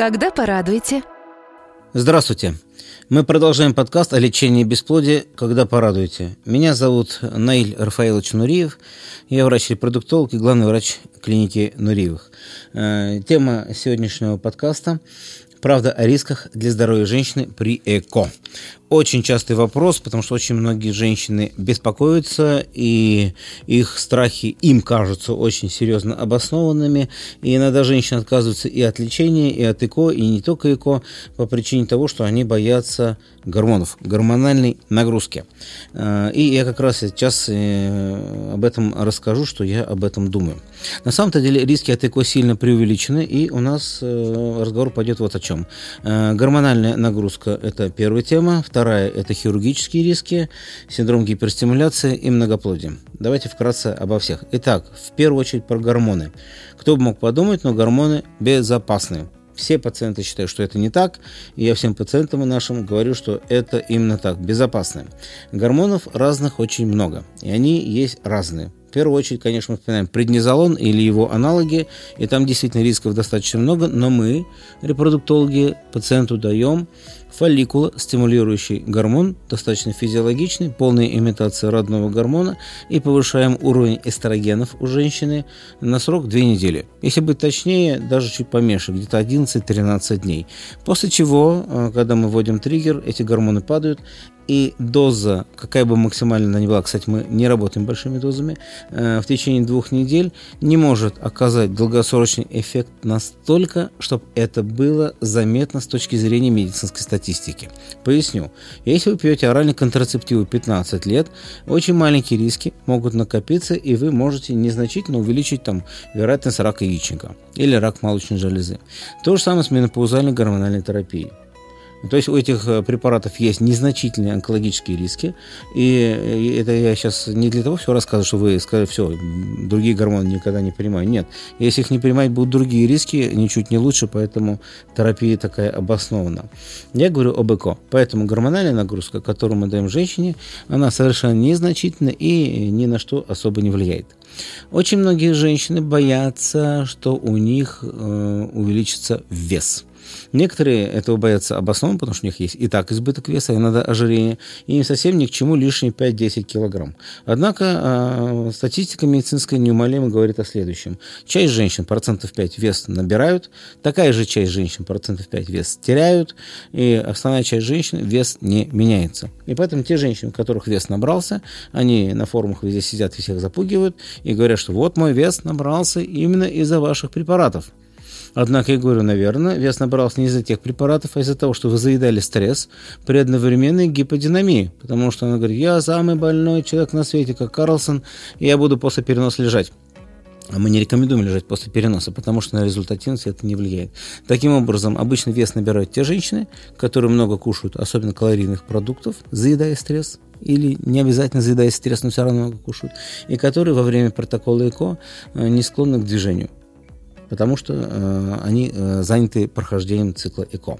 Когда порадуете? Здравствуйте. Мы продолжаем подкаст о лечении бесплодия «Когда порадуете». Меня зовут Наиль Рафаилович Нуриев. Я врач-репродуктолог и главный врач клиники Нуриевых. Э, тема сегодняшнего подкаста Правда о рисках для здоровья женщины при ЭКО очень частый вопрос, потому что очень многие женщины беспокоятся, и их страхи им кажутся очень серьезно обоснованными. И иногда женщины отказываются и от лечения, и от ЭКО, и не только ЭКО, по причине того, что они боятся гормонов, гормональной нагрузки. А, и я как раз сейчас э, об этом расскажу, что я об этом думаю. На самом-то деле риски от ЭКО сильно преувеличены, и у нас э, разговор пойдет вот о чем. А, гормональная нагрузка – это первая тема. Вторая – это хирургические риски, синдром гиперстимуляции и многоплодие. Давайте вкратце обо всех. Итак, в первую очередь про гормоны. Кто бы мог подумать, но гормоны безопасны. Все пациенты считают, что это не так, и я всем пациентам нашим говорю, что это именно так, безопасно. Гормонов разных очень много, и они есть разные. В первую очередь, конечно, мы вспоминаем преднизолон или его аналоги, и там действительно рисков достаточно много, но мы, репродуктологи, пациенту даем фолликула, стимулирующий гормон, достаточно физиологичный, полная имитация родного гормона, и повышаем уровень эстрогенов у женщины на срок 2 недели. Если быть точнее, даже чуть поменьше, где-то 11-13 дней. После чего, э, когда мы вводим триггер, эти гормоны падают, и доза, какая бы максимально она ни была, кстати, мы не работаем большими дозами, э, в течение двух недель не может оказать долгосрочный эффект настолько, чтобы это было заметно с точки зрения медицинской статистики. Поясню. Если вы пьете оральный контрацептив 15 лет, очень маленькие риски могут накопиться, и вы можете незначительно увеличить там вероятность рака яичника или рак молочной железы. То же самое с менопаузальной гормональной терапией. То есть у этих э, препаратов есть незначительные онкологические риски. И это я сейчас не для того все рассказываю, что вы сказали, все, другие гормоны никогда не принимаю. Нет. Если их не принимать, будут другие риски, ничуть не лучше, поэтому терапия такая обоснована. Я говорю об ЭКО. Поэтому гормональная нагрузка, которую мы даем женщине, она совершенно незначительна и ни на что особо не влияет. Очень многие женщины боятся, что у них э, увеличится вес – Некоторые этого боятся обоснованно, потому что у них есть и так избыток веса, иногда ожирение, и им совсем ни к чему лишние 5-10 килограмм. Однако э, статистика медицинская неумолимо говорит о следующем. Часть женщин процентов 5 вес набирают, такая же часть женщин процентов 5 вес теряют, и основная часть женщин вес не меняется. И поэтому те женщины, у которых вес набрался, они на форумах везде сидят и всех запугивают и говорят, что вот мой вес набрался именно из-за ваших препаратов. Однако я говорю, наверное, вес набрался не из-за тех препаратов, а из-за того, что вы заедали стресс при одновременной гиподинамии. Потому что она говорит, я самый больной человек на свете, как Карлсон, и я буду после переноса лежать. А мы не рекомендуем лежать после переноса, потому что на результативность это не влияет. Таким образом, обычно вес набирают те женщины, которые много кушают, особенно калорийных продуктов, заедая стресс, или не обязательно заедая стресс, но все равно много кушают, и которые во время протокола ЭКО э, не склонны к движению потому что э, они э, заняты прохождением цикла ЭКО.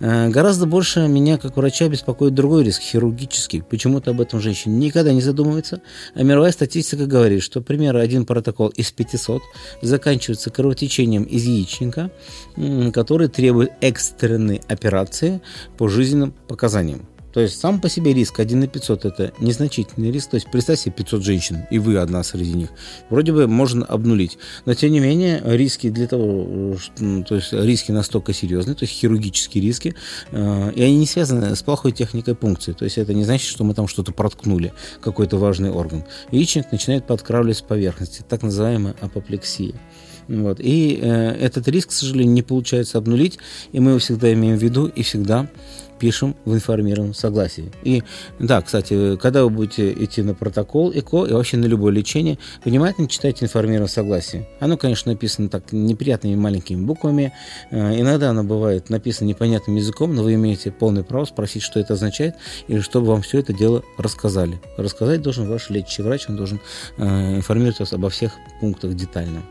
Э, гораздо больше меня, как врача, беспокоит другой риск, хирургический. Почему-то об этом женщина никогда не задумывается. А мировая статистика говорит, что, примерно один протокол из 500 заканчивается кровотечением из яичника, который требует экстренной операции по жизненным показаниям. То есть сам по себе риск 1 на 500 это незначительный риск. То есть представьте себе 500 женщин, и вы одна среди них. Вроде бы можно обнулить. Но тем не менее риски для того, то есть риски настолько серьезные, то есть хирургические риски, э, и они не связаны с плохой техникой пункции. То есть это не значит, что мы там что-то проткнули, какой-то важный орган. Яичник начинает подкравливать с поверхности, так называемая апоплексия. Вот. И э, этот риск, к сожалению, не получается обнулить, и мы его всегда имеем в виду и всегда пишем в информированном согласии. И да, кстати, когда вы будете идти на протокол ЭКО и вообще на любое лечение, внимательно читайте информированное согласие. Оно, конечно, написано так неприятными маленькими буквами. Э, иногда оно бывает написано непонятным языком, но вы имеете полное право спросить, что это означает, и чтобы вам все это дело рассказали. Рассказать должен ваш лечащий врач, он должен э, информировать вас обо всех пунктах детально.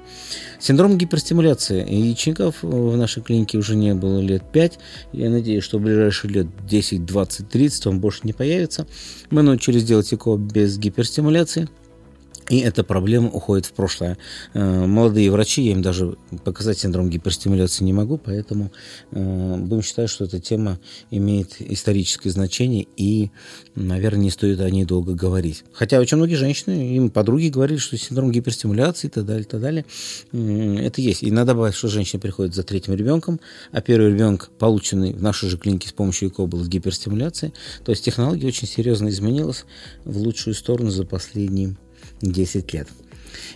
Синдром гиперстимуляции яичников в нашей клинике уже не было лет 5. Я надеюсь, что в ближайшие лет 10, 20, 30 он больше не появится. Мы научились делать ЭКО без гиперстимуляции. И эта проблема уходит в прошлое. Э, молодые врачи, я им даже показать синдром гиперстимуляции не могу, поэтому э, будем считать, что эта тема имеет историческое значение и, наверное, не стоит о ней долго говорить. Хотя очень многие женщины, им подруги говорили, что синдром гиперстимуляции и так далее, и так далее, это есть. И надо добавить, что женщина приходит за третьим ребенком, а первый ребенок, полученный в нашей же клинике с помощью ЭКО, был с гиперстимуляцией. То есть технология очень серьезно изменилась в лучшую сторону за последние 10 лет.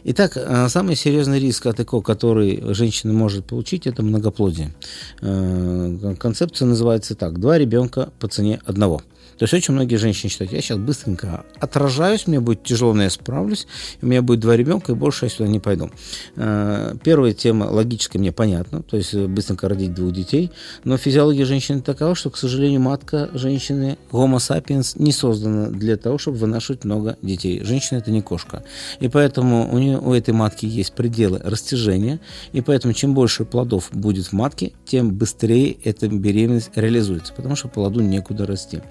Итак, э, самый серьезный риск от ЭКО, который женщина может получить, это многоплодие. Э, концепция называется так. Два ребенка по цене одного. То есть очень многие женщины считают, я сейчас быстренько отражаюсь, мне будет тяжело, но я справлюсь, у меня будет два ребенка, и больше я сюда не пойду. Э, первая тема логически мне понятна, то есть быстренько родить двух детей, но физиология женщины такова, что, к сожалению, матка женщины, homo sapiens, не создана для того, чтобы вынашивать много детей. Женщина это не кошка. И поэтому у, нее, у этой матки есть пределы растяжения, и поэтому чем больше плодов будет в матке, тем быстрее эта беременность реализуется, потому что плоду некуда расти.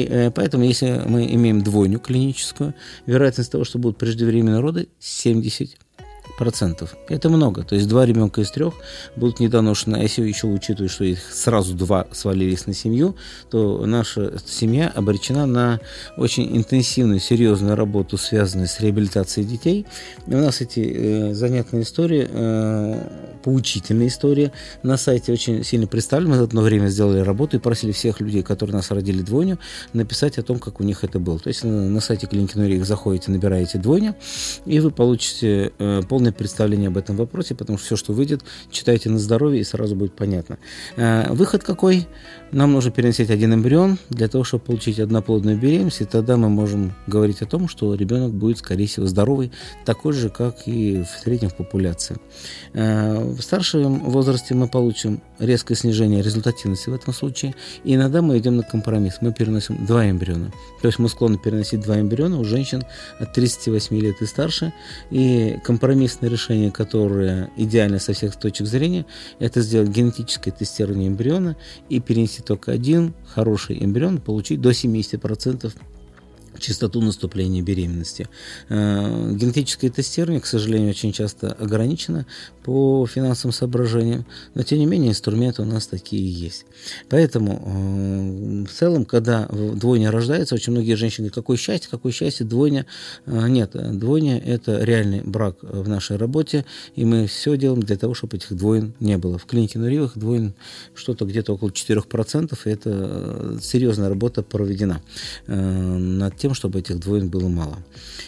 Э, поэтому, если мы имеем двойню клиническую, вероятность того, что будут преждевременные роды, 70 процентов. Это много. То есть два ребенка из трех будут недоношены. А если еще учитывать, что их сразу два свалились на семью, то наша семья обречена на очень интенсивную, серьезную работу, связанную с реабилитацией детей. И у нас эти э, занятные истории, э, поучительные истории на сайте очень сильно представлены. Мы за одно время сделали работу и просили всех людей, которые нас родили двойню, написать о том, как у них это было. То есть на, на сайте клиники Нурик заходите, набираете двойня, и вы получите э, полный полное представление об этом вопросе, потому что все, что выйдет, читайте на здоровье, и сразу будет понятно. Э, выход какой? Нам нужно переносить один эмбрион для того, чтобы получить одноплодную беременность, и тогда мы можем говорить о том, что ребенок будет, скорее всего, здоровый, такой же, как и в среднем в популяции. Э, в старшем возрасте мы получим резкое снижение результативности в этом случае, и иногда мы идем на компромисс. Мы переносим два эмбриона. То есть мы склонны переносить два эмбриона у женщин от 38 лет и старше, и компромиссное решение, которое идеально со всех точек зрения, это сделать генетическое тестирование эмбриона и перенести только один хороший эмбрион, получить до 70% частоту наступления беременности. Э, генетическое тестирование, к сожалению, очень часто ограничено по финансовым соображениям, но тем не менее инструменты у нас такие есть. Поэтому э, в целом, когда двойня рождается, очень многие женщины говорят, какое счастье, какое счастье, двойня. Э, нет, двойня – это реальный брак в нашей работе, и мы все делаем для того, чтобы этих двоин не было. В клинике Нуривых двоин что-то где-то около 4%, и это серьезная работа проведена над тем, чтобы этих двоин было мало.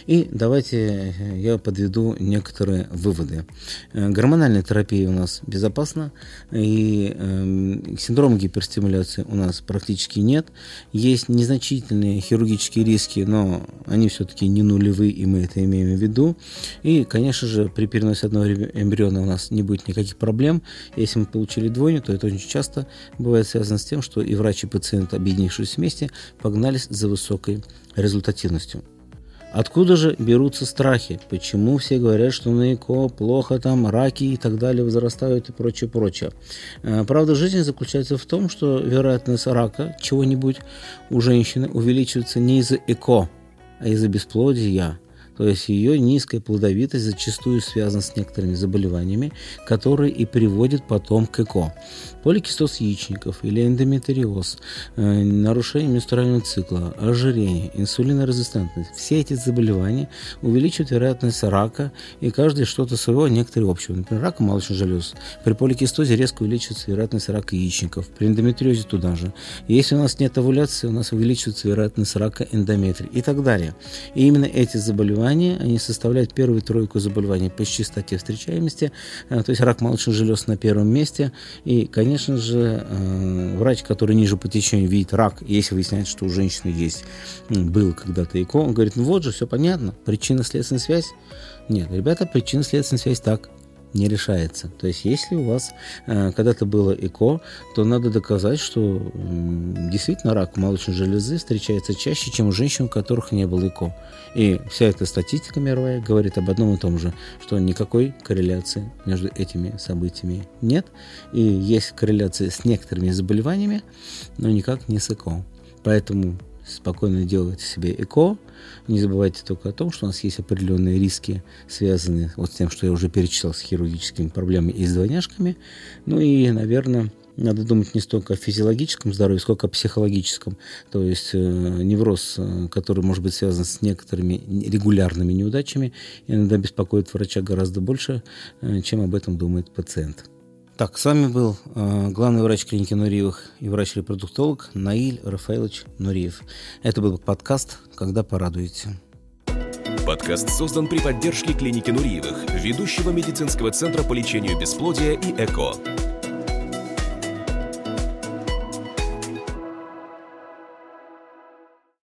И давайте я подведу некоторые выводы. Э, гормональная терапия у нас безопасна, и э, синдром гиперстимуляции у нас практически нет. Есть незначительные хирургические риски, но они все-таки не нулевые, и мы это имеем в виду. И, конечно же, при переносе одного эмбриона у нас не будет никаких проблем. Если мы получили двойню, то это очень часто бывает связано с тем, что и врач, и пациент, объединившись вместе, погнались за высокой результативностью. Откуда же берутся страхи? Почему все говорят, что на ЭКО плохо, там раки и так далее возрастают и прочее, прочее? Э, правда жизни заключается в том, что вероятность рака чего-нибудь у женщины увеличивается не из-за ЭКО, а из-за бесплодия. То есть ее низкая плодовитость зачастую связана с некоторыми заболеваниями, которые и приводят потом к ЭКО поликистоз яичников или эндометриоз, э, нарушение менструального цикла, ожирение, инсулинорезистентность. Все эти заболевания увеличивают вероятность рака, и каждый что-то своего, некоторые общего. Например, рака молочных желез. При поликистозе резко увеличивается вероятность рака яичников, при эндометриозе туда же. Если у нас нет овуляции, у нас увеличивается вероятность рака эндометрия и так далее. И именно эти заболевания, они составляют первую тройку заболеваний по частоте встречаемости, э, то есть рак молочных желез на первом месте, и, конечно, же, э, врач, который ниже по течению видит рак, если выясняется, что у женщины есть, был когда-то ЭКО, он говорит, ну вот же, все понятно, причинно-следственная связь. Нет, ребята, причинно-следственная связь так не решается. То есть, если у вас э, когда-то было ЭКО, то надо доказать, что э, действительно рак молочной железы встречается чаще, чем у женщин, у которых не было ЭКО. И вся эта статистика мировая говорит об одном и том же, что никакой корреляции между этими событиями нет. И есть корреляция с некоторыми заболеваниями, но никак не с ЭКО. Поэтому спокойно делайте себе ЭКО – Не забывайте только о том, что у нас есть определенные риски, связанные вот с тем, что я уже перечислял с хирургическими проблемами и с двойняшками. Ну и, наверное, надо думать не столько о физиологическом здоровье, сколько о психологическом. То есть э, невроз, э, который может быть связан с некоторыми регулярными неудачами, иногда беспокоит врача гораздо больше, э, чем об этом думает пациент. Так, с вами был э, главный врач клиники Нуриевых и врач-репродуктолог Наиль Рафаилович Нуриев. Это был подкаст «Когда порадуете». Подкаст создан при поддержке клиники Нуриевых, ведущего медицинского центра по лечению бесплодия и ЭКО.